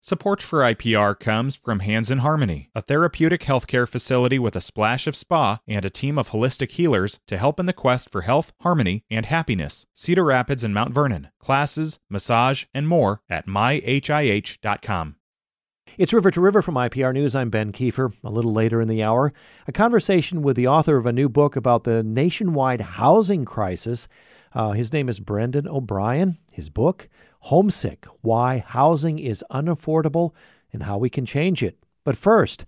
Support for IPR comes from Hands in Harmony, a therapeutic healthcare facility with a splash of spa and a team of holistic healers to help in the quest for health, harmony, and happiness. Cedar Rapids and Mount Vernon. Classes, massage, and more at myhih.com. It's River to River from IPR News. I'm Ben Kieffer. A little later in the hour, a conversation with the author of a new book about the nationwide housing crisis. Uh, his name is Brendan O'Brien. His book, Homesick Why Housing is Unaffordable and How We Can Change It. But first,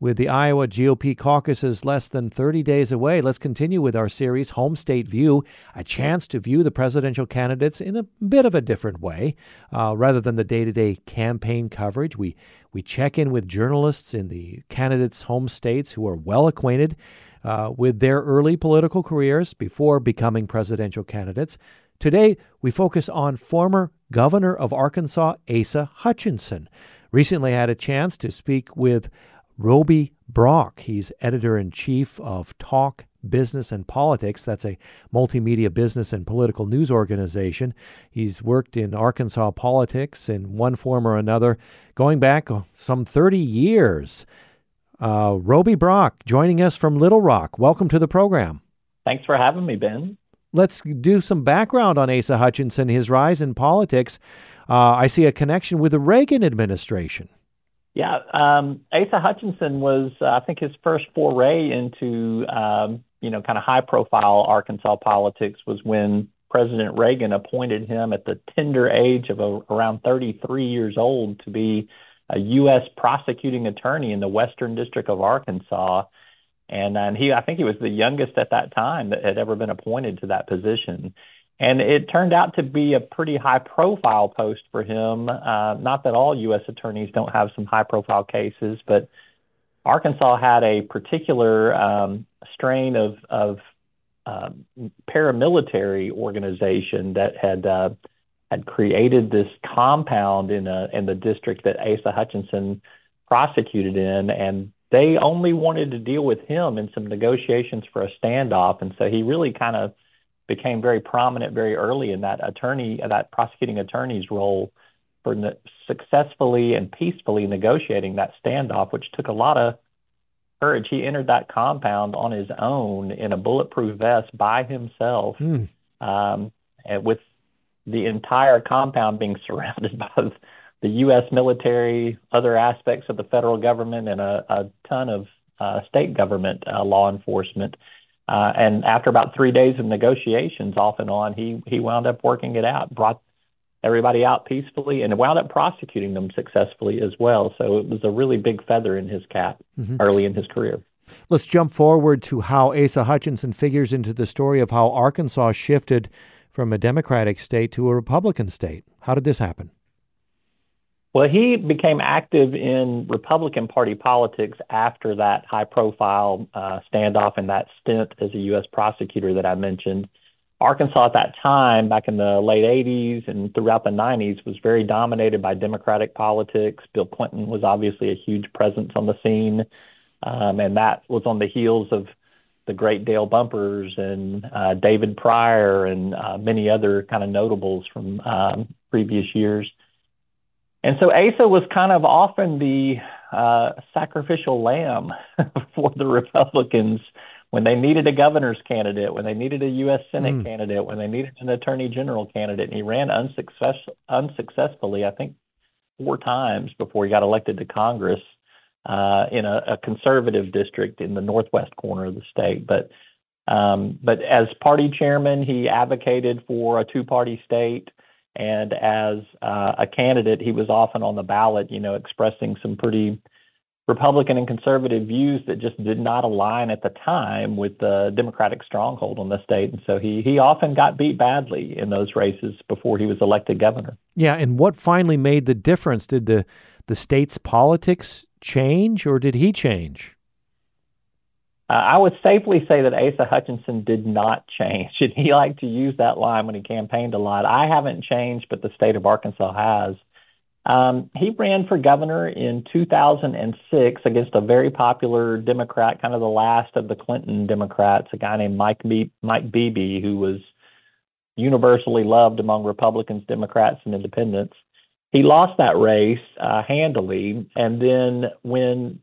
with the Iowa GOP caucuses less than 30 days away, let's continue with our series, Home State View, a chance to view the presidential candidates in a bit of a different way. Uh, rather than the day to day campaign coverage, we, we check in with journalists in the candidates' home states who are well acquainted uh, with their early political careers before becoming presidential candidates. Today, we focus on former governor of Arkansas, Asa Hutchinson. Recently had a chance to speak with Roby Brock. He's editor in chief of Talk Business and Politics. That's a multimedia business and political news organization. He's worked in Arkansas politics in one form or another, going back some 30 years. Uh, Roby Brock joining us from Little Rock. Welcome to the program. Thanks for having me, Ben. Let's do some background on Asa Hutchinson, his rise in politics. Uh, I see a connection with the Reagan administration. Yeah, um, Asa Hutchinson was, uh, I think, his first foray into, um, you know, kind of high-profile Arkansas politics was when President Reagan appointed him at the tender age of a, around 33 years old to be a U.S. prosecuting attorney in the Western District of Arkansas. And, he, I think he was the youngest at that time that had ever been appointed to that position. And it turned out to be a pretty high profile post for him. Uh, not that all U.S. attorneys don't have some high profile cases, but Arkansas had a particular um, strain of, of uh, paramilitary organization that had uh, had created this compound in a in the district that Asa Hutchinson prosecuted in, and they only wanted to deal with him in some negotiations for a standoff, and so he really kind of became very prominent very early in that attorney, that prosecuting attorney's role for ne- successfully and peacefully negotiating that standoff, which took a lot of courage. He entered that compound on his own in a bulletproof vest by himself, mm. um, and with the entire compound being surrounded by the U.S. military, other aspects of the federal government, and a, a ton of uh, state government uh, law enforcement. Uh, and after about three days of negotiations, off and on, he he wound up working it out, brought everybody out peacefully, and wound up prosecuting them successfully as well. So it was a really big feather in his cap mm-hmm. early in his career. Let's jump forward to how Asa Hutchinson figures into the story of how Arkansas shifted from a Democratic state to a Republican state. How did this happen? Well, he became active in Republican Party politics after that high profile uh, standoff and that stint as a U.S. prosecutor that I mentioned. Arkansas at that time, back in the late 80s and throughout the 90s, was very dominated by Democratic politics. Bill Clinton was obviously a huge presence on the scene, um, and that was on the heels of the great Dale Bumpers and uh, David Pryor and uh, many other kind of notables from um, previous years. And so Asa was kind of often the uh, sacrificial lamb for the Republicans when they needed a governor's candidate, when they needed a U.S. Senate mm. candidate, when they needed an attorney general candidate. And he ran unsuccess- unsuccessfully, I think, four times before he got elected to Congress uh, in a, a conservative district in the northwest corner of the state. But um, but as party chairman, he advocated for a two-party state. And as uh, a candidate, he was often on the ballot, you know, expressing some pretty Republican and conservative views that just did not align at the time with the Democratic stronghold on the state. And so he, he often got beat badly in those races before he was elected governor. Yeah. And what finally made the difference? Did the, the state's politics change or did he change? Uh, I would safely say that Asa Hutchinson did not change. And he liked to use that line when he campaigned a lot. I haven't changed, but the state of Arkansas has. Um, he ran for governor in 2006 against a very popular Democrat, kind of the last of the Clinton Democrats, a guy named Mike Be- Mike Beebe, who was universally loved among Republicans, Democrats, and Independents. he lost that race uh, handily. And then when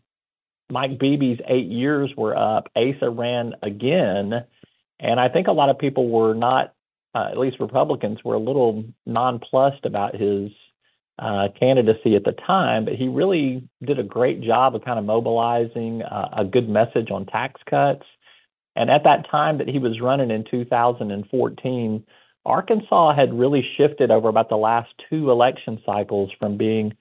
Mike Beebe's eight years were up, Asa ran again. And I think a lot of people were not, uh, at least Republicans, were a little nonplussed about his uh, candidacy at the time, but he really did a great job of kind of mobilizing uh, a good message on tax cuts. And at that time that he was running in 2014, Arkansas had really shifted over about the last two election cycles from being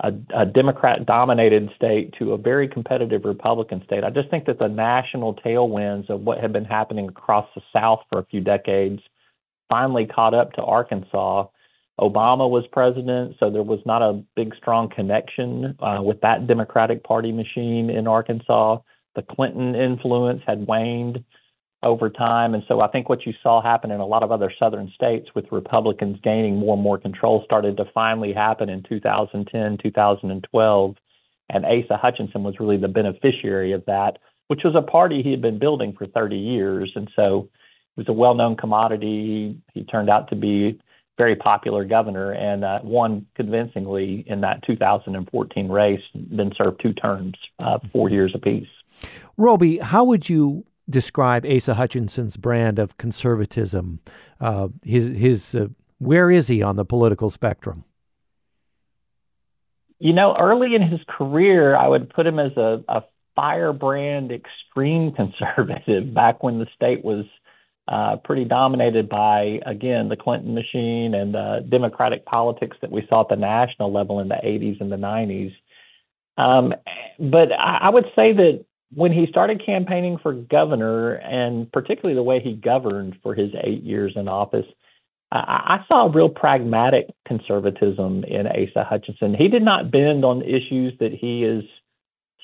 a, a Democrat dominated state to a very competitive Republican state. I just think that the national tailwinds of what had been happening across the South for a few decades finally caught up to Arkansas. Obama was president, so there was not a big, strong connection uh, with that Democratic Party machine in Arkansas. The Clinton influence had waned over time. And so I think what you saw happen in a lot of other southern states with Republicans gaining more and more control started to finally happen in 2010, 2012. And Asa Hutchinson was really the beneficiary of that, which was a party he had been building for 30 years. And so it was a well known commodity. He, turned out to be very popular governor and uh, won convincingly in that 2014 race, then served two terms, uh, four years apiece. Roby, how would you describe Asa Hutchinson's brand of conservatism? Uh, his his uh, where is he on the political spectrum? You know, early in his career, I would put him as a, a firebrand extreme conservative. Back when the state was uh, pretty dominated by again the Clinton machine and the Democratic politics that we saw at the national level in the 80s and the 90s. Um, but I, I would say that when he started campaigning for governor, and particularly the way he governed for his eight years in office, I, I saw a real pragmatic conservatism in Asa Hutchinson. He did not bend on issues that he is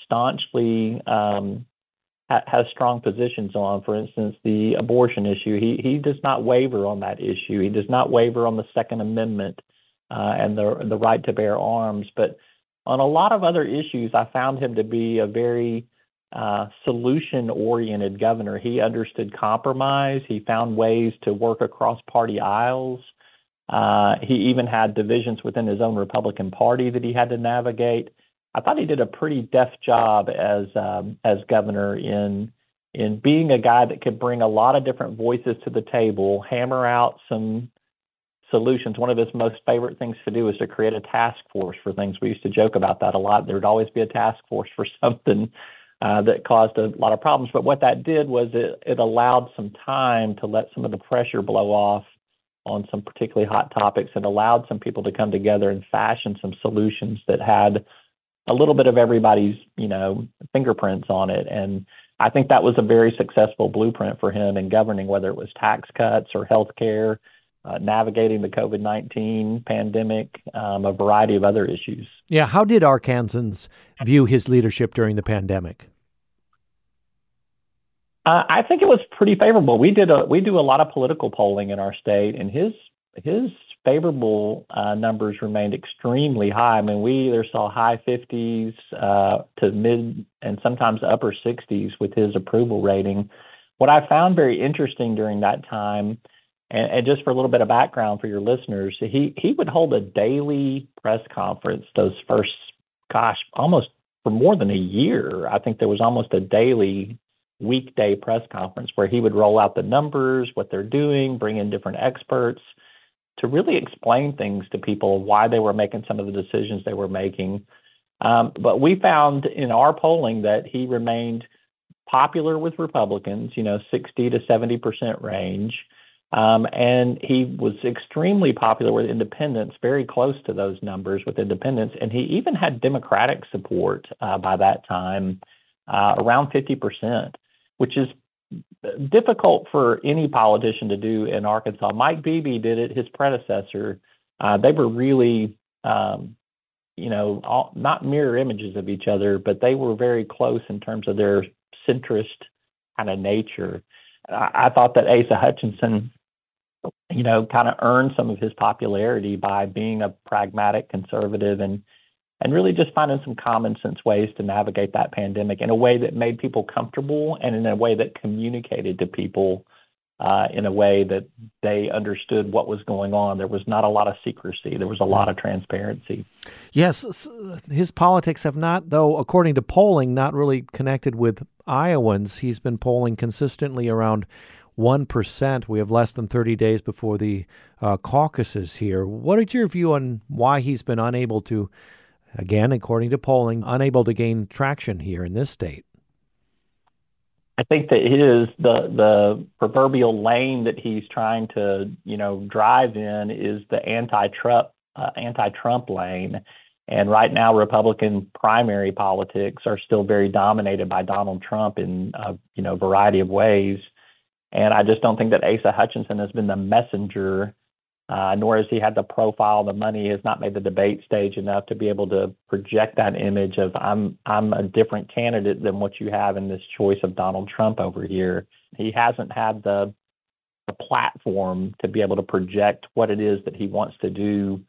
staunchly um, ha- has strong positions on. For instance, the abortion issue. He he does not waver on that issue. He does not waver on the Second Amendment uh, and the the right to bear arms. But on a lot of other issues, I found him to be a very uh, solution oriented governor. He understood compromise. He found ways to work across party aisles. Uh, he even had divisions within his own Republican Party that he had to navigate. I thought he did a pretty deft job as um, as governor in in being a guy that could bring a lot of different voices to the table, hammer out some solutions. One of his most favorite things to do is to create a task force for things. We used to joke about that a lot. There would always be a task force for something uh, that caused a lot of problems. But what that did was it, it allowed some time to let some of the pressure blow off on some particularly hot topics and allowed some people to come together and fashion some solutions that had a little bit of everybody's, you know, fingerprints on it. And I think that was a very successful blueprint for him in governing, whether it was tax cuts or health care, uh, navigating the COVID 19 pandemic, um, a variety of other issues. Yeah. How did Arkansans view his leadership during the pandemic? Uh, I think it was pretty favorable. We did a we do a lot of political polling in our state, and his his favorable uh, numbers remained extremely high. I mean, we either saw high 50s uh, to mid and sometimes upper 60s with his approval rating. What I found very interesting during that time, and, and just for a little bit of background for your listeners, he he would hold a daily press conference those first, gosh, almost for more than a year. I think there was almost a daily weekday press conference where he would roll out the numbers, what they're doing, bring in different experts to really explain things to people why they were making some of the decisions they were making. Um, but we found in our polling that he remained popular with Republicans, you know, 60 to 70 percent range. Um, and he was extremely popular with independents, very close to those numbers with independents. And he even had Democratic support uh, by that time, uh, around 50% which is difficult for any politician to do in Arkansas. Mike Beebe did it, his predecessor. Uh, they were really, um, you know, all, not mirror images of each other, but they were very close in terms of their centrist kind of nature. I, I thought that Asa Hutchinson, you know, kind of earned some of his popularity by being a pragmatic conservative and and really just finding some common sense ways to navigate that pandemic in a way that made people comfortable and in a way that communicated to people uh, in a way that they understood what was going on. There was not a lot of secrecy. There was a lot of transparency. Yes, his politics have not, though, according to polling, not really connected with Iowans. He's been polling consistently around 1%. We have less than 30 days before the uh, caucuses here. What is your view on why he's been unable to, again, according to polling, unable to gain traction here in this state? I think that his the the proverbial lane that he's trying to you know drive in is the anti-Trump uh, anti-Trump lane, and right now Republican primary politics are still very dominated by Donald Trump in a you know variety of ways, and I just don't think that Asa Hutchinson has been the messenger uh, nor has he had the profile, the money has not made the debate stage enough to be able to project that image of I'm I'm a different candidate than what you have in this choice of Donald Trump over here. He hasn't had the the platform to be able to project what it is that he wants to do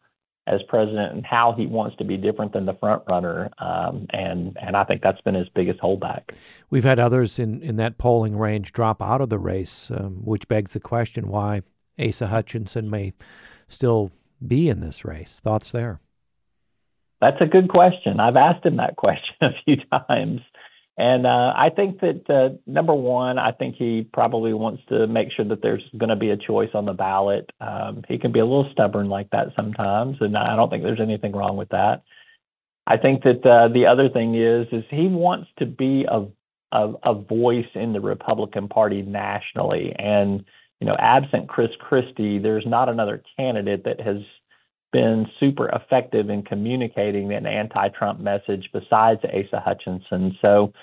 as president and how he wants to be different than the front runner. Um, and and I think that's been his biggest holdback. We've had others in, in that polling range drop out of the race, um, which begs the question why Asa Hutchinson may still be in this race. Thoughts there? That's a good question. I've asked him that question a few times. And uh, I think that uh, number one, I think he probably wants to make sure that there's going to be a choice on the ballot. Um, he can be a little stubborn like that sometimes, and I don't think there's anything wrong with that. I think that uh, the other thing is is he wants to be a, a a voice in the Republican Party nationally, and you know, absent Chris Christie, there's not another candidate that has been super effective in communicating an anti-Trump message besides Asa Hutchinson. So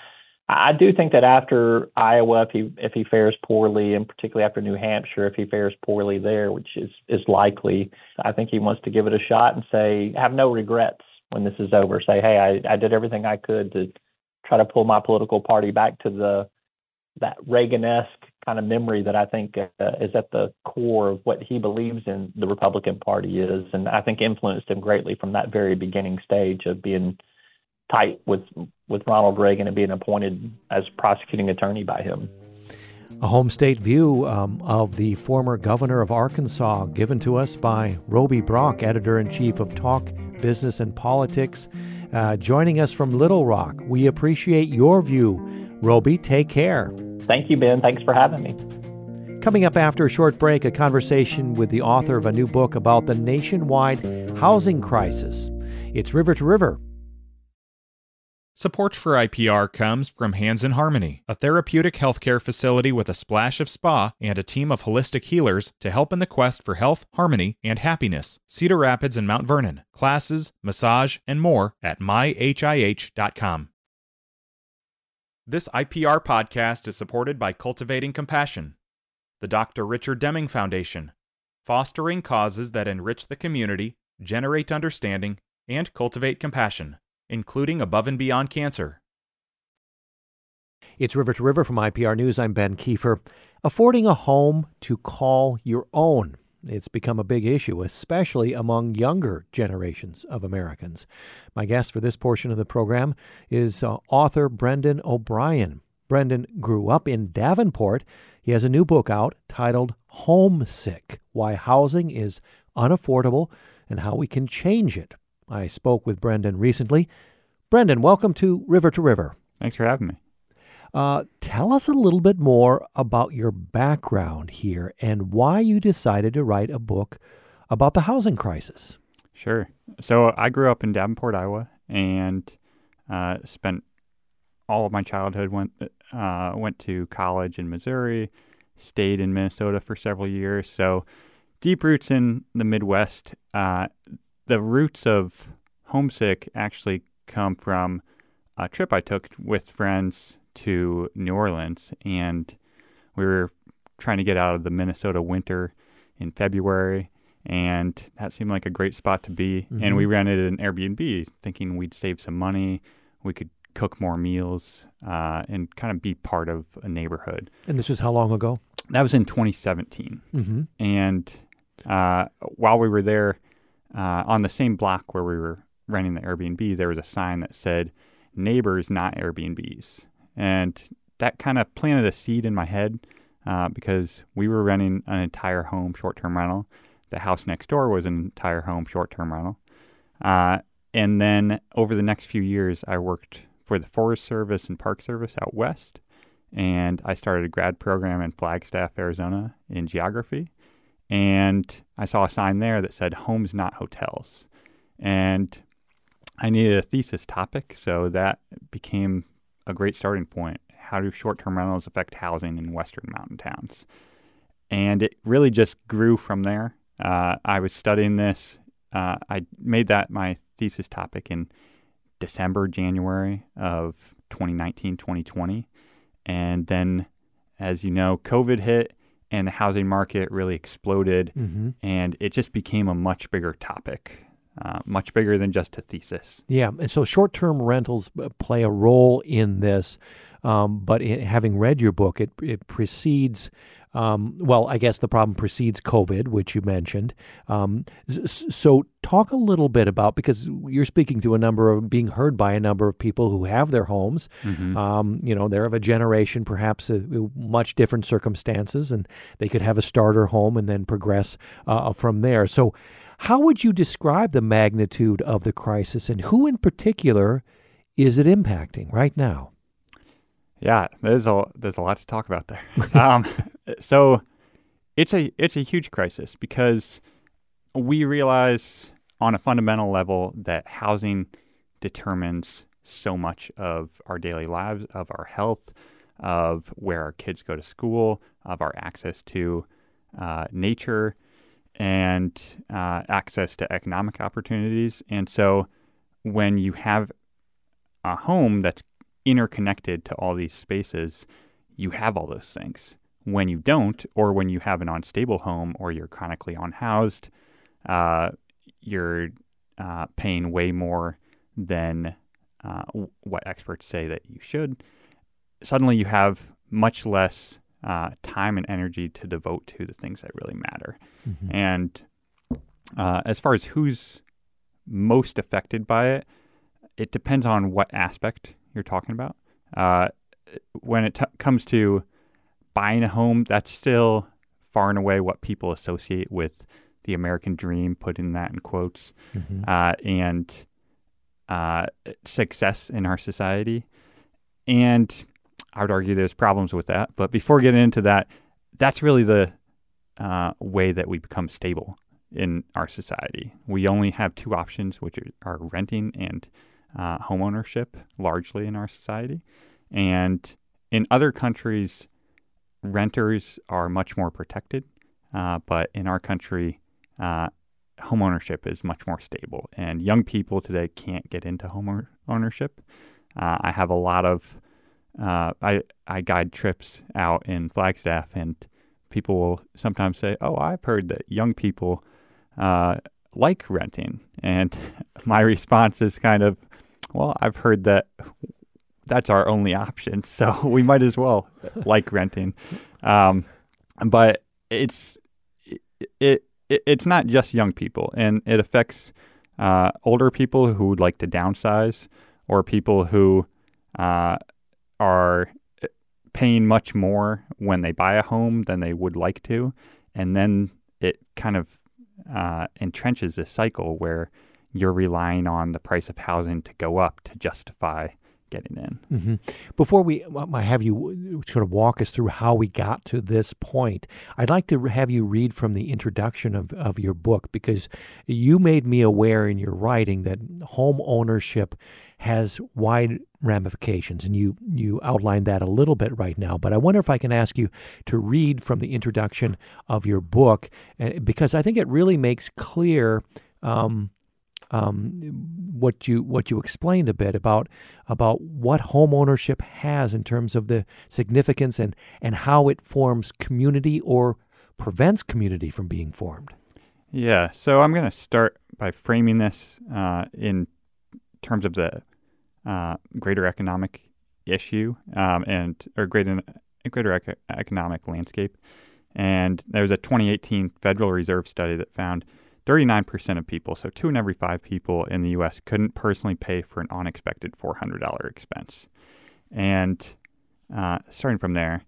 I do think that after Iowa, if he if he fares poorly, and particularly after New Hampshire, if he fares poorly there, which is is likely, I think he wants to give it a shot and say have no regrets when this is over. Say, hey, I, I did everything I could to try to pull my political party back to the that Reagan-esque kind of memory that I think uh, is at the core of what he believes in the Republican Party is, and I think influenced him greatly from that very beginning stage of being tight with with Ronald Reagan and being appointed as prosecuting attorney by him. A home state view um, of the former governor of Arkansas, given to us by Roby Brock, editor in chief of Talk Business and Politics, uh, joining us from Little Rock. We appreciate your view. Roby, take care. Thank you, Ben. Thanks for having me. Coming up after a short break, a conversation with the author of a new book about the nationwide housing crisis. It's River to River. Support for IPR comes from Hands in Harmony, a therapeutic healthcare facility with a splash of spa and a team of holistic healers to help in the quest for health, harmony, and happiness. Cedar Rapids and Mount Vernon. Classes, massage, and more at myhih.com. This IPR podcast is supported by Cultivating Compassion, the Dr. Richard Deming Foundation, fostering causes that enrich the community, generate understanding, and cultivate compassion, including above and beyond cancer. It's River to River from IPR News. I'm Ben Kieffer. Affording a home to call your own. It's become a big issue, especially among younger generations of Americans. My guest for this portion of the program is uh, author Brendan O'Brien. Brendan grew up in Davenport. He has a new book out titled Homesick Why Housing is Unaffordable and How We Can Change It. I spoke with Brendan recently. Brendan, welcome to River to River. Thanks for having me. Uh, tell us a little bit more about your background here and why you decided to write a book about the housing crisis. Sure. So I grew up in Davenport, Iowa, and uh, spent all of my childhood went uh, went to college in Missouri, stayed in Minnesota for several years. So deep roots in the Midwest. Uh, the roots of homesick actually come from a trip I took with friends to New Orleans, and we were trying to get out of the Minnesota winter in February, and that seemed like a great spot to be. Mm-hmm. And we mm-hmm. rented an Airbnb, thinking we'd save some money, we could cook more meals, uh, and kind of be part of a neighborhood. And this was how long ago? That was in 2017. Mm-hmm. And uh, while we were there, uh, on the same block where we were renting the Airbnb, there was a sign that said "Neighbors, not Airbnbs." And that kind of planted a seed in my head uh, because we were renting an entire home short term rental. The house next door was an entire home short term rental. Uh, and then over the next few years, I worked for the Forest Service and Park Service out west. And I started a grad program in Flagstaff, Arizona in geography. And I saw a sign there that said homes, not hotels. And I needed a thesis topic, so that became a great starting point. How do short term rentals affect housing in Western mountain towns? And it really just grew from there. Uh, I was studying this. Uh, I made that my thesis topic in December, January of 2019, 2020. And then, as you know, COVID hit and the housing market really exploded. Mm-hmm. And it just became a much bigger topic, uh, much bigger than just a thesis. Yeah, and so short-term rentals uh, play a role in this. Um, but in, having read your book, it it precedes. Um, well, I guess the problem precedes COVID, which you mentioned. Um, so, talk a little bit about because you're speaking to a number of being heard by a number of people who have their homes. Mhm. Um, you know, they're of a generation, perhaps uh, much different circumstances, and they could have a starter home and then progress uh, from there. So, how would you describe the magnitude of the crisis, and who in particular is it impacting right now? Yeah, there's a there's a lot to talk about there. um, so it's a it's a huge crisis because we realize on a fundamental level that housing determines so much of our daily lives, of our health, of where our kids go to school, of our access to uh, nature, and uh, access to economic opportunities. And so, when you have a home that's interconnected to all these spaces, you have all those things. When you don't, or when you have an unstable home, or you're chronically unhoused, uh, you're uh, paying way more than uh, what experts say that you should. Suddenly, you have much less uh, time and energy to devote to the things that really matter. And uh, as far as who's most affected by it, it depends on what aspect you're talking about. Uh, when it t- comes to buying a home, that's still far and away what people associate with the American dream, putting that in quotes, Mhm. uh, and uh, success in our society. And I would argue there's problems with that. But before getting into that, that's really the uh, way that we become stable in our society. We only have two options, which are, renting and uh, homeownership, largely in our society. And in other countries, renters are much more protected. Uh, but in our country, uh, homeownership is much more stable. And young people today can't get into home ownership. Uh, I have a lot of uh, I I guide trips out in Flagstaff, and people will sometimes say, "Oh, I've heard that young people uh, like renting," and my response is kind of, "Well, I've heard that that's our only option, so we might as well like renting." Um, but it's it, it it's not just young people, and it affects uh, older people who would like to downsize, or people who uh, are paying much more when they buy a home than they would like to, and then it kind of uh, entrenches this cycle where you're relying on the price of housing to go up to justify getting in. hmm Before we have you sort of walk us through how we got to this point, I'd like to have you read from the introduction of, of your book because you made me aware in your writing that home ownership has wide ramifications, and you you outlined that a little bit right now. But I wonder if I can ask you to read from the introduction of your book eh, because I think it really makes clear. Um, um, what you what you explained a bit about about what home ownership has in terms of the significance and and how it forms community or prevents community from being formed. Yeah, so I'm going to start by framing this uh, in terms of the uh, greater economic issue um, and or greater greater ec- economic landscape. And there was a 2018 Federal Reserve study that found 39% of people, so two in every five people in the U.S., couldn't personally pay for an unexpected $400 expense. And uh, starting from there,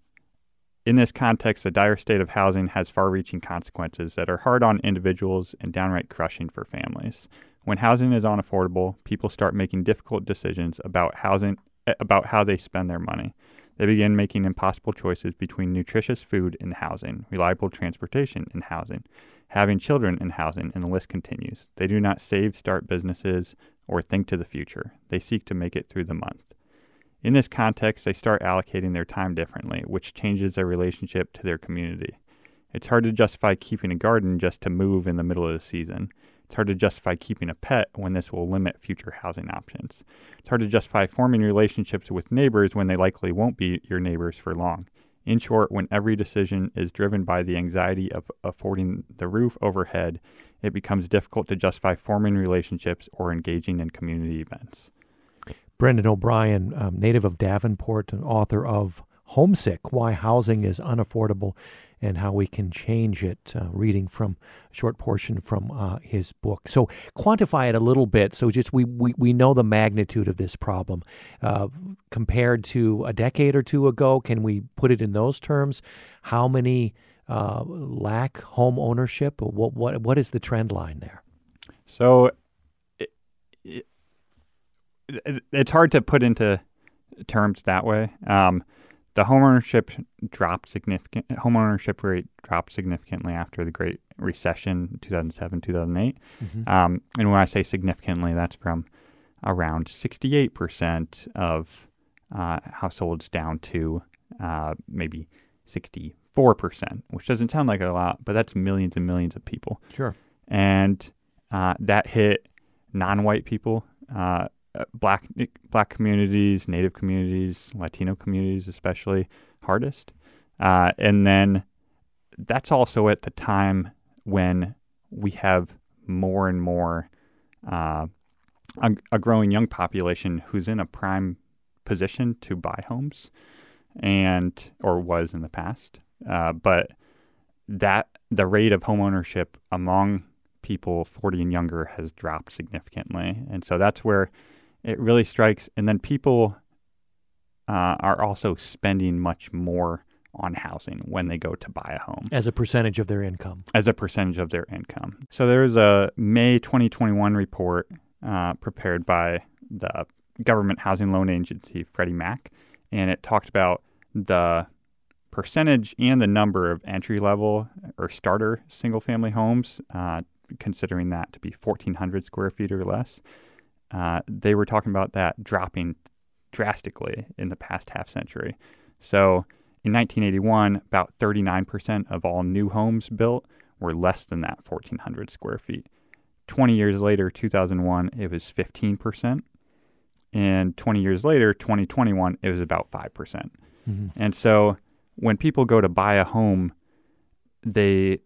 In this context, the dire state of housing has far reaching consequences that are hard on individuals and downright crushing for families. When housing is unaffordable, people start making difficult decisions about housing about how they spend their money. They begin making impossible choices between nutritious food and housing, reliable transportation and housing, having children and housing, and the list continues. They do not save, start businesses, or think to the future. They seek to make it through the month. In this context, they start allocating their time differently, which changes their relationship to their community. It's hard to justify keeping a garden just to move in the middle of the season. It's hard to justify keeping a pet when this will limit future housing options. It's hard to justify forming relationships with neighbors when they likely won't be your neighbors for long. In short, when every decision is driven by the anxiety of affording the roof overhead, it becomes difficult to justify forming relationships or engaging in community events. Brendan O'Brien, um, native of Davenport and author of Homesick Why Housing is Unaffordable and how we can change it, uh, reading from a short portion from uh, his book. So, quantify it a little bit so just we, we, we know the magnitude of this problem. Uh, compared to a decade or two ago, can we put it in those terms? How many uh, lack home ownership? What, what, what is the trend line there? So, it, it, it's hard to put into terms that way. Um, the homeownership dropped significant homeownership rate dropped significantly after the Great Recession, 2007, 2008. Mm-hmm. Um, and when I say significantly, that's from around 68% of uh, households down to uh, maybe 64%, which doesn't sound like a lot, but that's millions and millions of people. Sure. And uh, that hit non-white people uh, black black communities, Native communities, Latino communities, especially hardest. Uh, and then that's also at the time when we have more and more uh, a, a, growing young population who's in a prime position to buy homes, and or was in the past. Uh, but that the rate of homeownership among people 40 and younger has dropped significantly, and so that's where it really strikes. And then people uh, are also spending much more on housing when they go to buy a home as a percentage of their income. As a percentage of their income. So there's a May 2021 report uh, prepared by the government housing loan agency Freddie Mac, and it talked about the percentage and the number of entry level or starter single family homes, uh, considering that to be 1,400 square feet or less uh, they were talking about that dropping drastically in the past half century. So in 1981, about 39% of all new homes built were less than that 1,400 square feet. 20 years later, 2001, it was 15%. And 20 years later, 2021, it was about 5%. percent mm hmm And so when people go to buy a home, they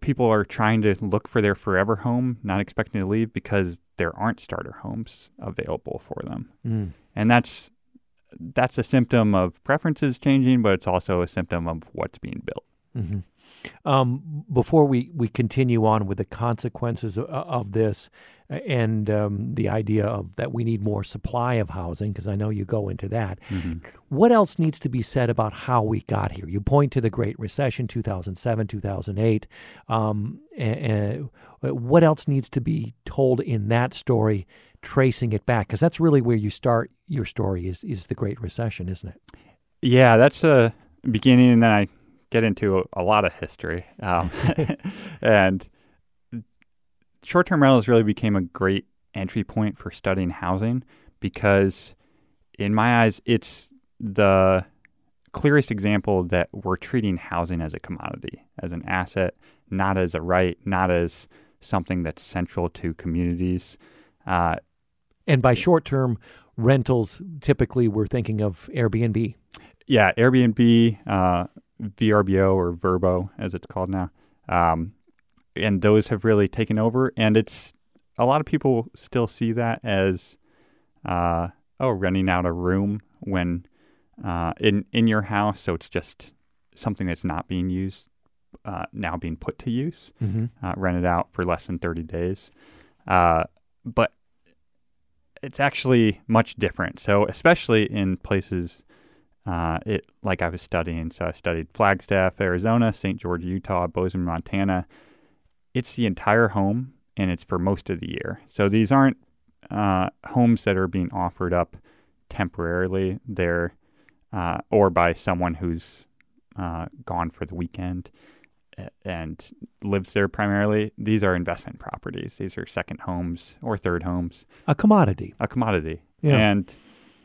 people are trying to look for their forever home, not expecting to leave because there aren't starter homes available for them. Mm. And that's that's a symptom of preferences changing, but it's also a symptom of what's being built. Mm-hmm. Um, before we, we continue on with the consequences of, of this and um, the idea of that we need more supply of housing, because I know you go into that, mm-hmm. what else needs to be said about how we got here? You point to the Great Recession, 2007, 2008. Um, and, and what else needs to be told in that story, tracing it back? Because that's really where you start your story is, is the Great Recession, isn't it? Yeah, that's a beginning, and then I get into a, a lot of history. Um, and short term rentals really became a great entry point for studying housing because, in my eyes, it's the clearest example that we're treating housing as a commodity, as an asset, not as a right, not as something that's central to communities. Uh, and by short term rentals, typically we're thinking of Airbnb. Yeah, Airbnb, uh, VRBO or Verbo as it's called now. Um, and those have really taken over. And it's a lot of people still see that as, uh, oh, renting out a room when uh, in in your house. So it's just something that's not being used uh, now being put to use, mm-hmm. Uh, rented out for less than thirty days. Uh, but it's actually much different. So especially in places uh, it like I was studying. So I studied Flagstaff, Arizona, St. George, Utah, Bozeman, Montana. It's the entire home, and it's for most of the year. So these aren't uh, homes that are being offered up temporarily. They're uh, or by someone who's uh, gone for the weekend and lives there primarily. These are investment properties. These are second homes or third homes. A commodity. A commodity. Yeah. And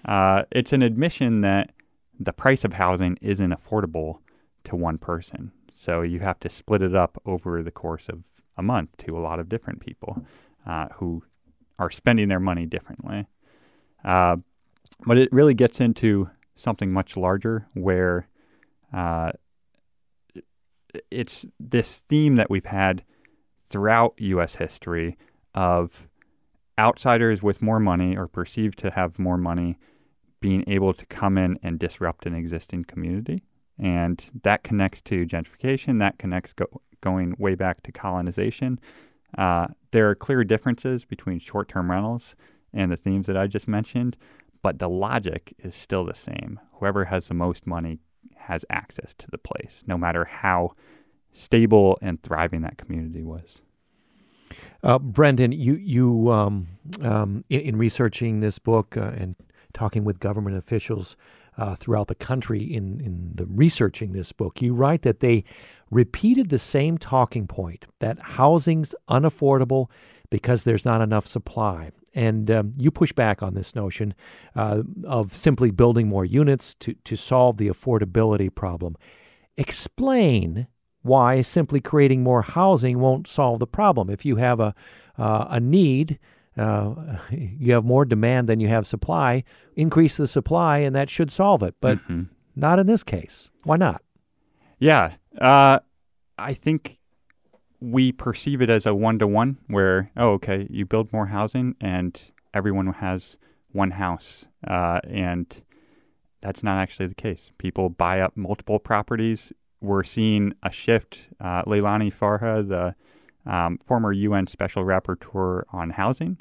uh, it's an admission that the price of housing isn't affordable to one person. So you have to split it up over the course of a month to a lot of different people uh, who are spending their money differently. Uh, but it really gets into something much larger where uh, it's this theme that we've had throughout U.S. history of outsiders with more money or perceived to have more money being able to come in and disrupt an existing community. And that connects to gentrification, that connects go- going way back to colonization. Uh, there are clear differences between short term rentals and the themes that I just mentioned, but the logic is still the same. Whoever has the most money has access to the place, no matter how stable and thriving that community was. Uh, Brendan, you you um, um, in, in, researching this book uh, and talking with government officials uh, throughout the country in in the researching this book, you write that they repeated the same talking point that housing's unaffordable because there's not enough supply. And um, you push back on this notion uh, of simply building more units to, to solve the affordability problem. Explain why simply creating more housing won't solve the problem. If you have a, uh, a need, uh, you have more demand than you have supply, increase the supply, and that should solve it. But mm-hmm. not in this case. Why not? Yeah. Uh, I think we perceive it as a one to one where, oh, okay, you build more housing and everyone has one house. Uh, and that's not actually the case. People buy up multiple properties. We're seeing a shift. Uh, Leilani Farha, the um, former UN Special Rapporteur on Housing,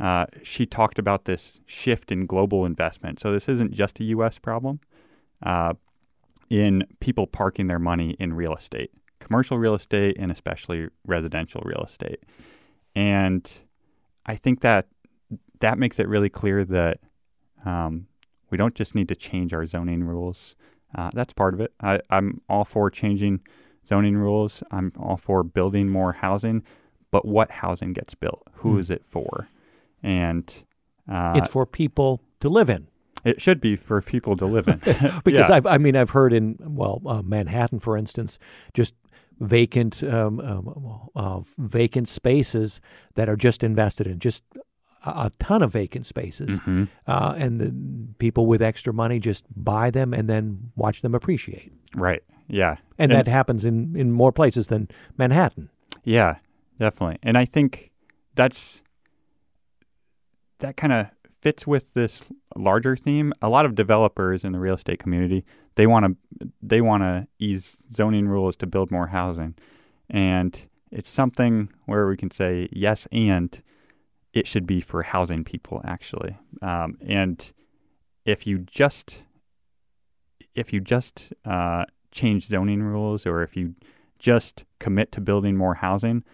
uh, she talked about this shift in global investment. So this isn't just a U.S. problem uh, in people parking their money in real estate commercial real estate and especially residential real estate. And I think that that makes it really clear that um, we don't just need to change our zoning rules. Uh, that's part of it. I, I'm all for changing zoning rules. I'm all for building more housing, but what housing gets built? Who mm. is it for? And uh, it's for people to live in. It should be for people to live in. because yeah. I've, I mean, I've heard in well, uh, Manhattan, for instance, just vacant um, um, uh, vacant spaces that are just invested in, just a, ton of vacant spaces, mm-hmm. uh, and the people with extra money just buy them and then watch them appreciate. Right. Yeah. And, and that happens in in more places than Manhattan. Yeah, definitely. And I think that's that kind of fits with this larger theme. A lot of developers in the real estate community they want to they want to ease zoning rules to build more housing, and it's something where we can say yes, and it should be for housing people actually. Um, and if you just if you just uh, change zoning rules, or if you just commit to building more housing,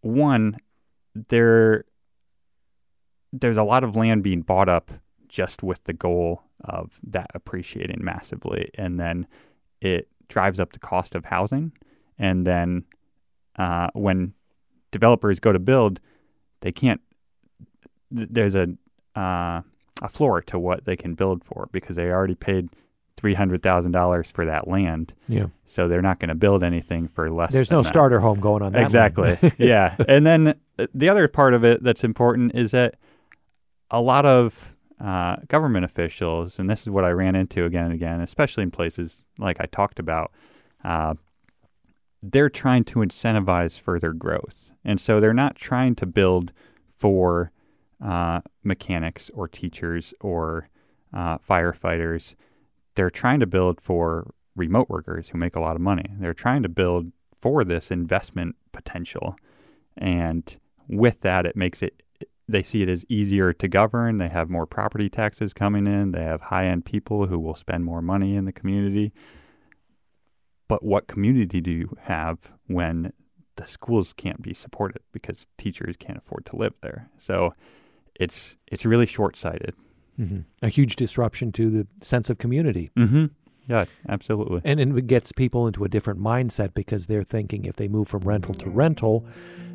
one there there's a lot of land being bought up just with the goal of that appreciating massively. And then it drives up the cost of housing. And then uh, when developers go to build, they can't, there's a, uh, a floor to what they can build for because they already paid three hundred thousand dollars for that land. Yeah. So they're not going to build anything for less. There's no that. starter home going on. There. Exactly. yeah. And then uh, the other part of it that's important is that a lot of uh, government officials, and this is what I ran into again and again, especially in places like I talked about, uh, they're trying to incentivize further growth. And so they're not trying to build for uh, mechanics or teachers or uh, firefighters. They're trying to build for remote workers who make a lot of money. They're trying to build for this investment potential. And with that, it makes it they see it as easier to govern. They have more property taxes coming in. They have high end people who will spend more money in the community. But what community do you have when the schools can't be supported because teachers can't afford to live there? So it's it's really short sighted. Mm-hmm. A huge disruption to the sense of community. Mm-hmm. Yeah, absolutely. And, and it gets people into a different mindset because they're thinking if they move from rental to rental,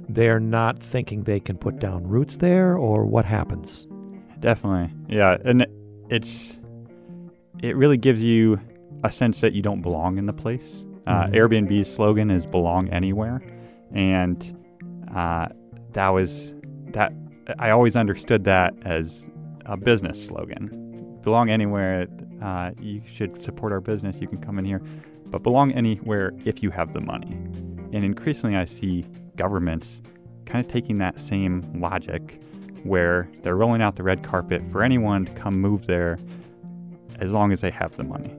they're not thinking they can put down roots there or what happens. Definitely. Yeah. And it's, it really gives you a sense that you don't belong in the place. Uh, mm-hmm. Airbnb's slogan is belong anywhere. And uh, that was, that, I always understood that as a business slogan. Belong anywhere uh, you should support our business. You can come in here, but belong anywhere if you have the money. And increasingly, I see governments kind of taking that same logic where they're rolling out the red carpet for anyone to come move there as long as they have the money.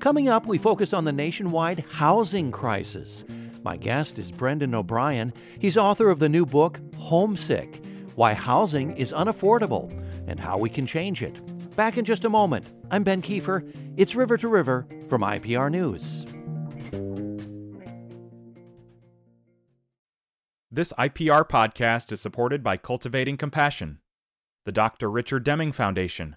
Coming up, we focus on the nationwide housing crisis. My guest is Brendan O'Brien. He's author of the new book, Homesick Why Housing is Unaffordable and How We Can Change It. Back in just a moment. I'm Ben Kieffer. It's River to River from IPR News. This IPR podcast is supported by Cultivating Compassion, the Dr. Richard Deming Foundation,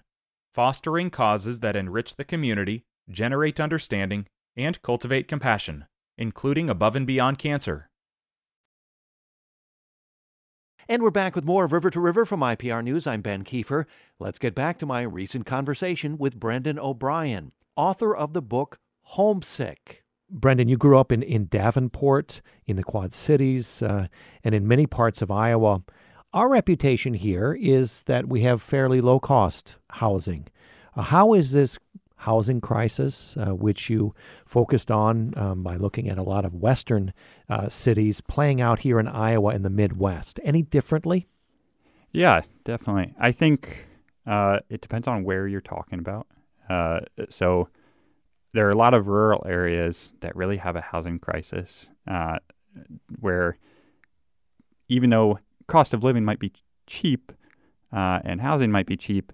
fostering causes that enrich the community, generate understanding, and cultivate compassion, including above and beyond cancer. And we're back with more of River to River from IPR News. I'm Ben Kieffer. Let's get back to my recent conversation with Brendan O'Brien, author of the book Homesick. Brendan, you grew up in, in Davenport, in the Quad Cities, uh, and in many parts of Iowa. Our reputation here is that we have fairly low cost housing. Uh, how is this housing crisis, uh, which you focused on um, by looking at a lot of Western uh, cities playing out here in Iowa in the Midwest. Any differently? Yeah, definitely. I think uh, it depends on where you're talking about. Uh, so there are a lot of rural areas that really have a housing crisis uh, where even though cost of living might be cheap uh, and housing might be cheap,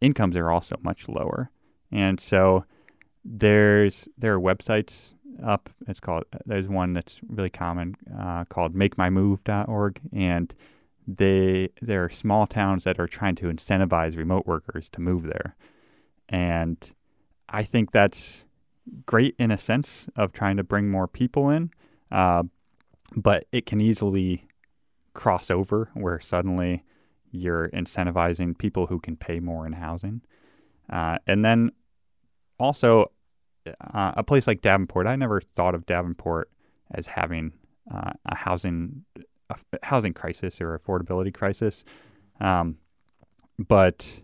incomes are also much lower. And so there's there are websites up. It's called there's one that's really common uh, called MakeMyMove.org, and they there are small towns that are trying to incentivize remote workers to move there, and I think that's great in a sense of trying to bring more people in, uh, but it can easily cross over where suddenly you're incentivizing people who can pay more in housing. Uh, and then also, uh, a place like Davenport, I never thought of Davenport as having uh, a housing a housing crisis or affordability crisis. Um, but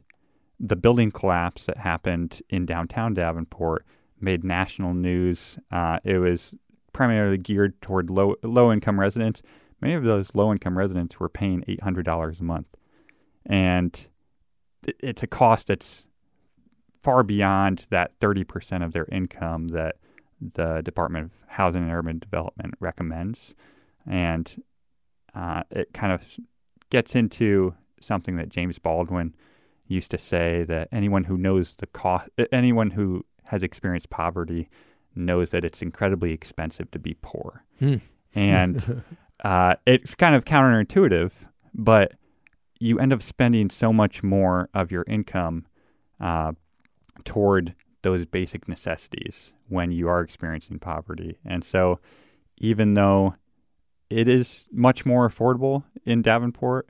the building collapse that happened in downtown Davenport made national news. Uh, it was primarily geared toward low low income residents. Many of those low income residents were paying eight hundred dollars a month, and it's a cost that's far beyond that 30% of their income that the Department of Housing and Urban Development recommends. And uh, it kind of gets into something that James Baldwin used to say that anyone who knows the cost, anyone who has experienced poverty knows that it's incredibly expensive to be poor. Hmm. And uh, it's kind of counterintuitive, but you end up spending so much more of your income uh, toward those basic necessities when you are experiencing poverty. And so, even though it is much more affordable in Davenport,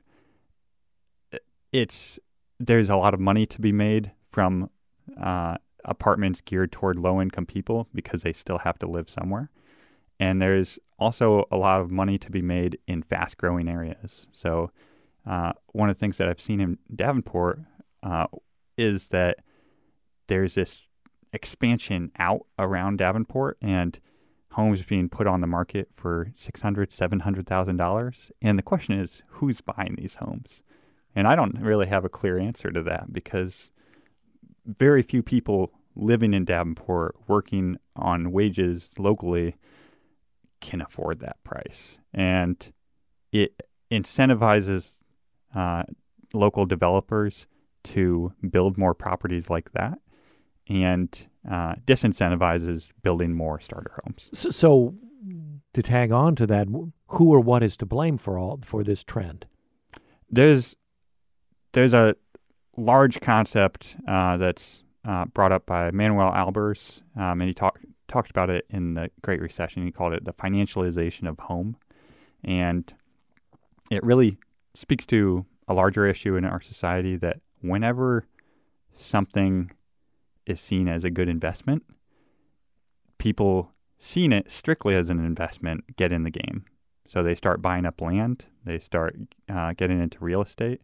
it's there's a lot of money to be made from uh, apartments geared toward low income people because they still have to live somewhere. And there's also a lot of money to be made in fast growing areas. So, uh, one of the things that I've seen in Davenport uh, is that there's this expansion out around Davenport and homes being put on the market for six hundred, seven hundred thousand dollars. And the question is, who's buying these homes? And I don't really have a clear answer to that because very few people living in Davenport, working on wages locally, can afford that price. And it incentivizes uh, local developers to build more properties like that and uh, disincentivizes building more starter homes. So, so, to tag on to that, who or what is to blame for all for this trend? There's there's a large concept uh, that's uh, brought up by Manuel Aalbers, um, and he talked talked about it in the Great Recession. He called it the financialization of home, and it really speaks to a larger issue in our society that whenever something is seen as a good investment, people seeing it strictly as an investment get in the game. So they start buying up land, they start uh, getting into real estate,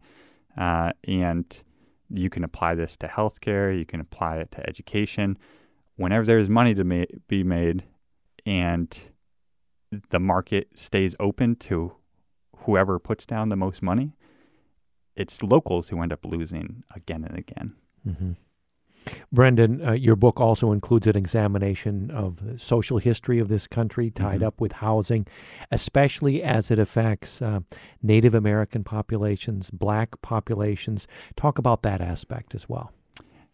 uh, and you can apply this to healthcare, you can apply it to education. Whenever there's money to ma- be made and the market stays open to whoever puts down the most money, it's locals who end up losing again and again. Mm-hmm. Brendan, uh, your book also includes an examination of the social history of this country tied mm-hmm. up with housing, especially as it affects uh, Native American populations, black populations. Talk about that aspect as well.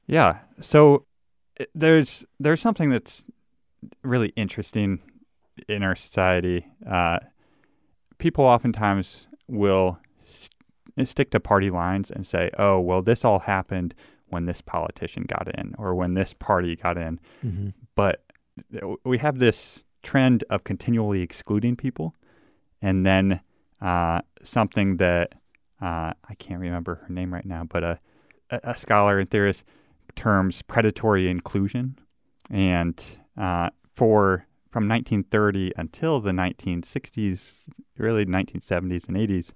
Yeah. So there's there's something that's really interesting in our society. Uh, people oftentimes will st- stick to party lines and say, "Oh, well, this all happened." When this politician got in or when this party got in. Mm-hmm. But we have this trend of continually excluding people. And then uh, something that uh, I can't remember her name right now, but a, a scholar and theorist terms predatory inclusion. And uh, for from 1930 until the 1960s, really 1970s and 80s,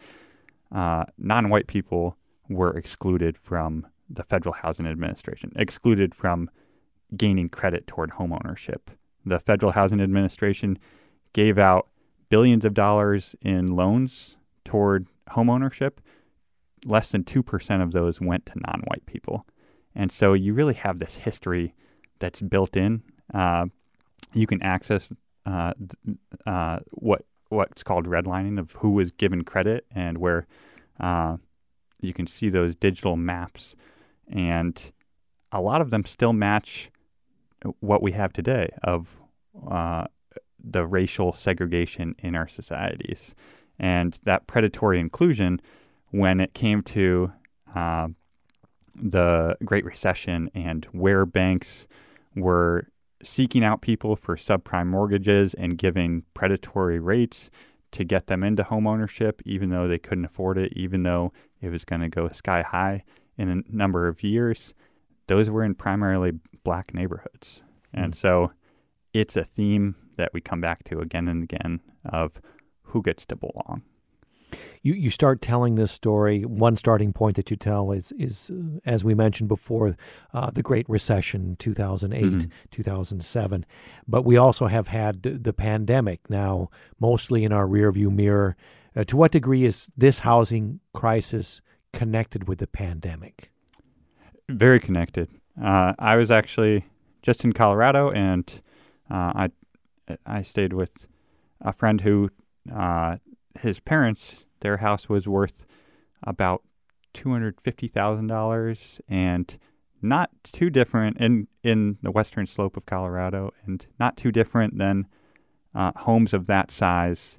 uh, non-white people were excluded from the Federal Housing Administration, excluded from gaining credit toward homeownership. The Federal Housing Administration gave out billions of dollars in loans toward homeownership. Less than 2% of those went to non white people. And so you really have this history that's built in. Uh, you can access uh, uh, what what's called redlining of who was given credit and where uh, you can see those digital maps and a lot of them still match what we have today of uh, the racial segregation in our societies. And that predatory inclusion, when it came to uh, the Great Recession and where banks were seeking out people for subprime mortgages and giving predatory rates to get them into homeownership, even though they couldn't afford it, even though it was going to go sky high in a number of years, those were in primarily black neighborhoods. Mm. And so it's a theme that we come back to again and again of who gets to belong. You you start telling this story. One starting point that you tell is is uh, as we mentioned before, uh, the Great Recession, two thousand eight, mm-hmm. two thousand seven. But we also have had the, the, pandemic now, mostly in our rearview mirror. Uh, to what degree is this housing crisis connected with the pandemic? Very connected. Uh, I was actually just in Colorado, and uh, I I stayed with a friend who uh, his parents their house was worth about two hundred fifty thousand dollars, and not too different in in the western slope of Colorado, and not too different than uh, homes of that size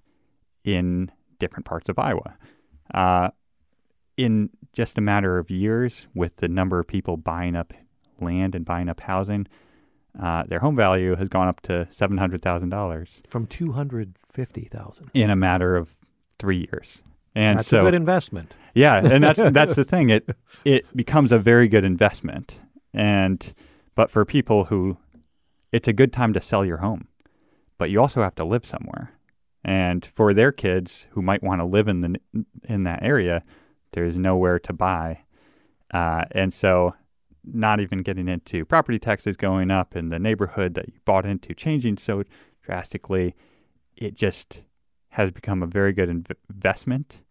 in different parts of Iowa. Uh, in just a matter of years, with the number of people buying up land and buying up housing, uh, their home value has gone up to seven hundred thousand dollars from two hundred fifty thousand in a matter of three years. And that's so, a good investment. Yeah, and that's that's the thing. It it becomes a very good investment, and but for people who, it's a good time to sell your home, but you also have to live somewhere, and for their kids who might want to live in the in that area, there's nowhere to buy. Uh, and so, not even getting into property taxes going up and the neighborhood that you bought into changing so drastically, it just has become a very good inv- investment.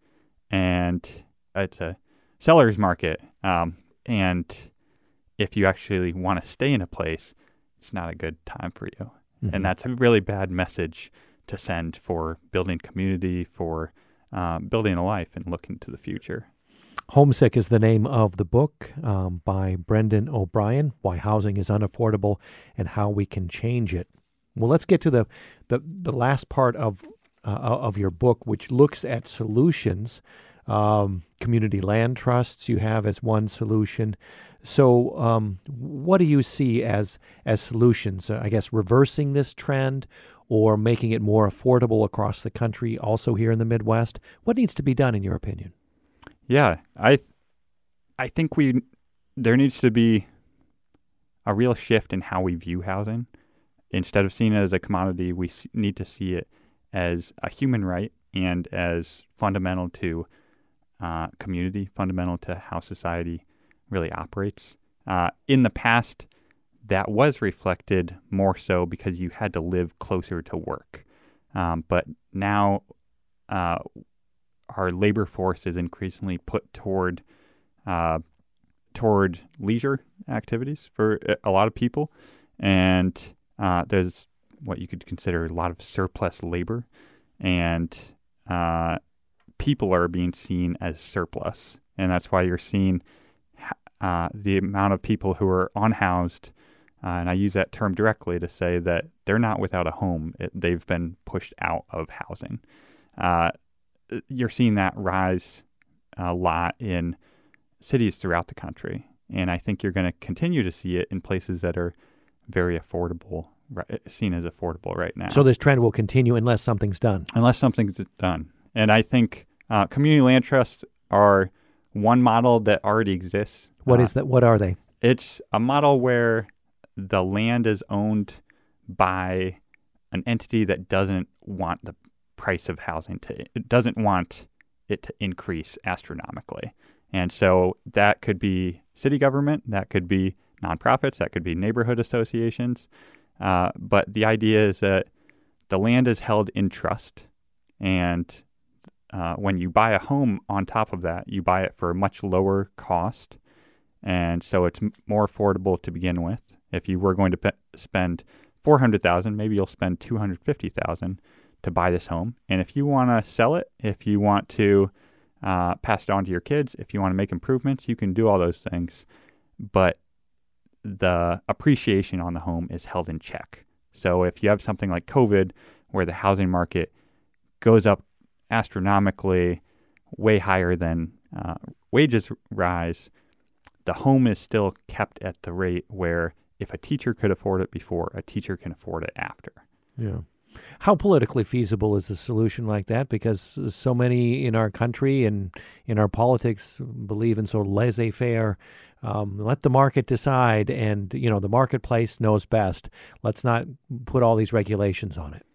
And it's a seller's market. Um, and if you actually want to stay in a place, it's not a good time for you. Mm-hmm. And that's a really bad message to send for building community, for um, building a life and looking to the future. Homesick is the name of the book um, by Brendan O'Brien Why Housing is Unaffordable and How We Can Change It. Well, let's get to the, the, the last part of, uh, of your book, which looks at solutions. Um, community land trusts you have as one solution. So, um, what do you see as as solutions? Uh, I guess reversing this trend or making it more affordable across the country, also here in the Midwest. What needs to be done, in your opinion? Yeah, I, th- I think we there needs to be a real shift in how we view housing. Instead of seeing it as a commodity, we need to see it as a human right and as fundamental to uh, community, fundamental to how society really operates. Uh, in the past, that was reflected more so because you had to live closer to work. Um, but now uh, our labor force is increasingly put toward uh, toward leisure activities for a lot of people, and uh, there's what you could consider a lot of surplus labor, and uh, people are being seen as surplus, and that's why you're seeing uh, the amount of people who are unhoused. Uh, and I use that term directly to say that they're not without a home. It, they've been pushed out of housing. Uh, you're seeing that rise a lot in cities throughout the country. And I think you're going to continue to see it in places that are very affordable, seen as affordable right now. So this trend will continue unless something's done. Unless something's done. And I think uh, community land trusts are one model that already exists. What uh, is that? What are they? It's a model where the land is owned by an entity that doesn't want the price of housing to it doesn't want it to increase astronomically. And so that could be city government, that could be nonprofits, that could be neighborhood associations. Uh, but the idea is that the land is held in trust. And uh, when you buy a home on top of that, you buy it for a much lower cost. And so it's more affordable to begin with. If you were going to pe- spend 400,000, maybe you'll spend 250,000 to buy this home. And if you want to sell it, if you want to uh, pass it on to your kids, if you want to make improvements, you can do all those things. But the appreciation on the home is held in check. So if you have something like COVID, where the housing market goes up astronomically, way higher than uh, wages rise, the home is still kept at the rate where if a teacher could afford it before, a teacher can afford it after. Yeah. How politically feasible is a solution like that? Because so many in our country and in our politics believe in sort of laissez-faire. Um, let the market decide, and you know the marketplace knows best. Let's not put all these regulations on it.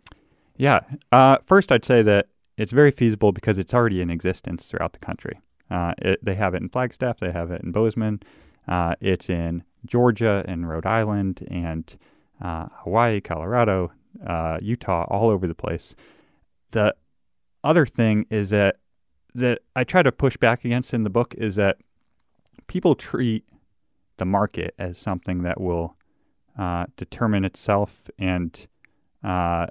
Yeah. Uh, first, I'd say that it's very feasible because it's already in existence throughout the country. Uh, it, they have it in Flagstaff, they have it in Bozeman, uh, it's in Georgia and Rhode Island and uh, Hawaii, Colorado, uh, Utah, all over the place. The other thing is that that I try to push back against in the book is that people treat the market as something that will uh, determine itself and uh,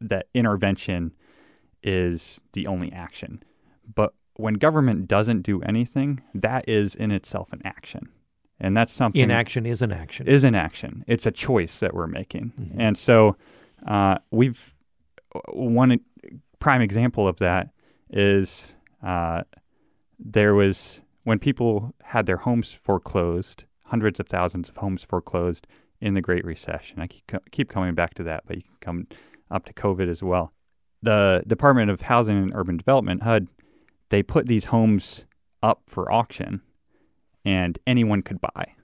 that intervention is the only action. But when government doesn't do anything, that is in itself an action. And that's something. Inaction is an action. Is an action. It's a choice that we're making. Mm-hmm. And so uh, we've one prime example of that is uh, there was when people had their homes foreclosed, hundreds of thousands of homes foreclosed in the Great Recession. I keep, keep coming back to that, but you can come up to COVID as well. The Department of Housing and Urban Development, HUD, they put these homes up for auction and anyone could buy.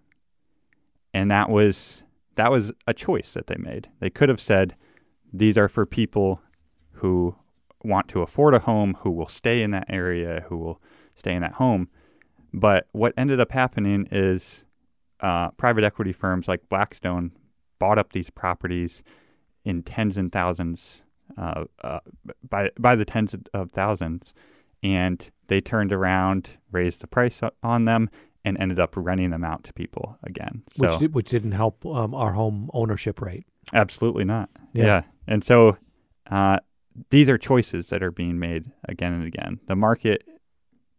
And that was that was a choice that they made. They could have said, these are for people who want to afford a home, who will stay in that area, who will stay in that home. But what ended up happening is uh, private equity firms like Blackstone bought up these properties in tens and thousands, uh, uh, by by the tens of thousands, and they turned around, raised the price on them, and ended up renting them out to people again. So, which did, which didn't help um, our home ownership rate. Absolutely not. Yeah. yeah. And so uh, these are choices that are being made again and again. The market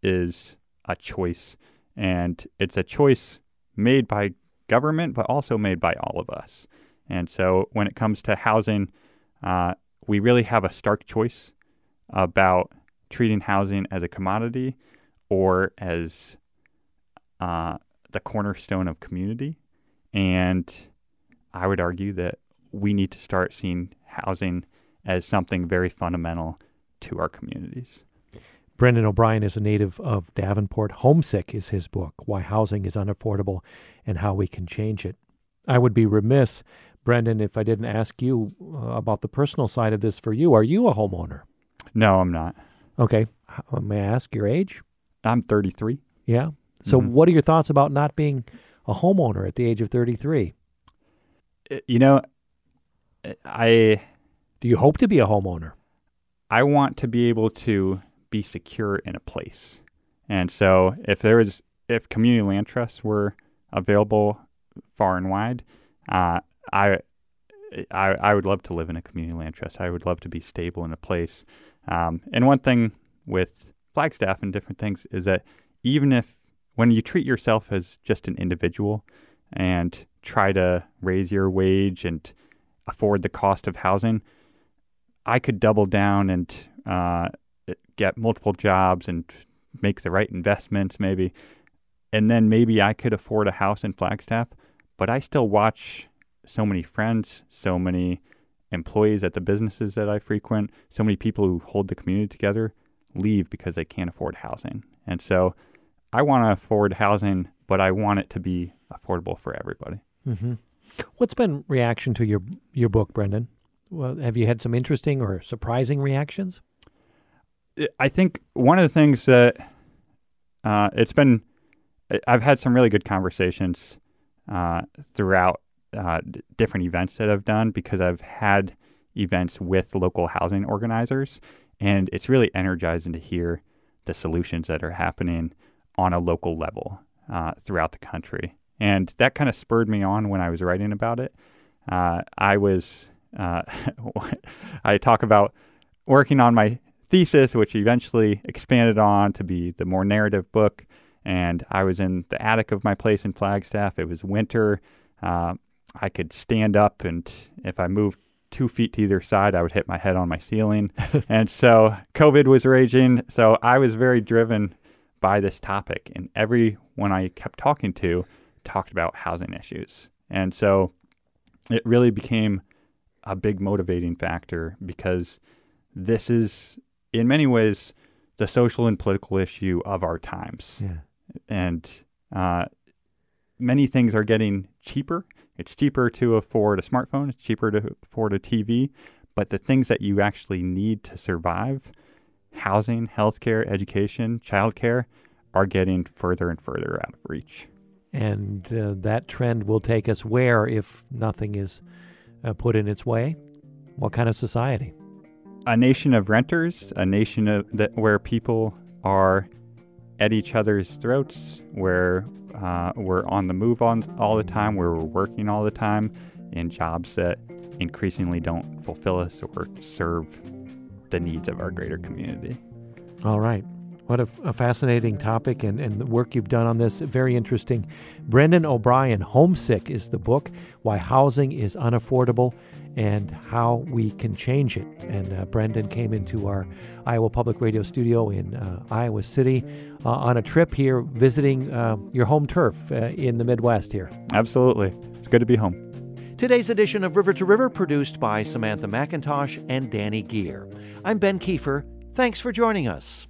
is a choice, and it's a choice made by government, but also made by all of us. And so when it comes to housing, uh, we really have a stark choice about treating housing as a commodity or as uh, the cornerstone of community. And I would argue that we need to start seeing housing as something very fundamental to our communities. Brendan O'Brien is a native of Davenport. Homesick is his book, Why Housing is Unaffordable and How We Can Change It. I would be remiss, Brendan, if I didn't ask you uh, about the personal side of this for you. Are you a homeowner? No, I'm not. Okay. May I ask your age? I'm 33. Yeah. So, Mhm. what are your thoughts about not being a homeowner at the age of 33? Uh, You know, I Do you hope to be a homeowner? I want to be able to be secure in a place. And so if there was if community land trusts were available far and wide, uh, I, I I would love to live in a community land trust. I would love to be stable in a place. Um, and one thing with Flagstaff and different things is that even if when you treat yourself as just an individual and try to raise your wage and afford the cost of housing, I could double down and uh, get multiple jobs and make the right investments, maybe. And then maybe I could afford a house in Flagstaff, but I still watch so many friends, so many employees at the businesses that I frequent, so many people who hold the community together leave because they can't afford housing. And so I want to afford housing, but I want it to be affordable for everybody. Mm-hmm. What's been reaction to your your book, Brendan? Well, have you had some interesting or surprising reactions? I think one of the things that uh, it's been, I've had some really good conversations uh, throughout uh, d- different events that I've done because I've had events with local housing organizers, and it's really energizing to hear the solutions that are happening on a local level uh, throughout the country. And that kind of spurred me on when I was writing about it. Uh, I was, uh, I talk about working on my thesis, which eventually expanded on to be the more narrative book. And I was in the attic of my place in Flagstaff. It was winter. Uh, I could stand up, and if I moved two feet to either side, I would hit my head on my ceiling. and so COVID was raging. So I was very driven by this topic, and everyone I kept talking to talked about housing issues. And so it really became a big motivating factor because this is, in many ways, the social and political issue of our times. Yeah. And uh, many things are getting cheaper. It's cheaper to afford a smartphone, it's cheaper to afford a TV. But the things that you actually need to survive housing, healthcare, education, childcare are getting further and further out of reach. And uh, that trend will take us where if nothing is uh, put in its way? What kind of society? a nation of renters, a nation of that where people are at each other's throats, where uh, we're on the move on all the time, where we're working all the time in jobs that increasingly don't fulfill us or serve the needs of our greater community. All right. What a, a fascinating topic and, and the work you've done on this. Very interesting. Brendan O'Brien, Homesick is the book, Why Housing is Unaffordable and How We Can Change It. And uh, Brendan came into our Iowa Public Radio studio in uh, Iowa City uh, on a trip here visiting uh, your home turf uh, in the Midwest here. Absolutely. It's good to be home. Today's edition of River to River produced by Samantha McIntosh and Danny Gear. I'm Ben Kieffer. Thanks for joining us.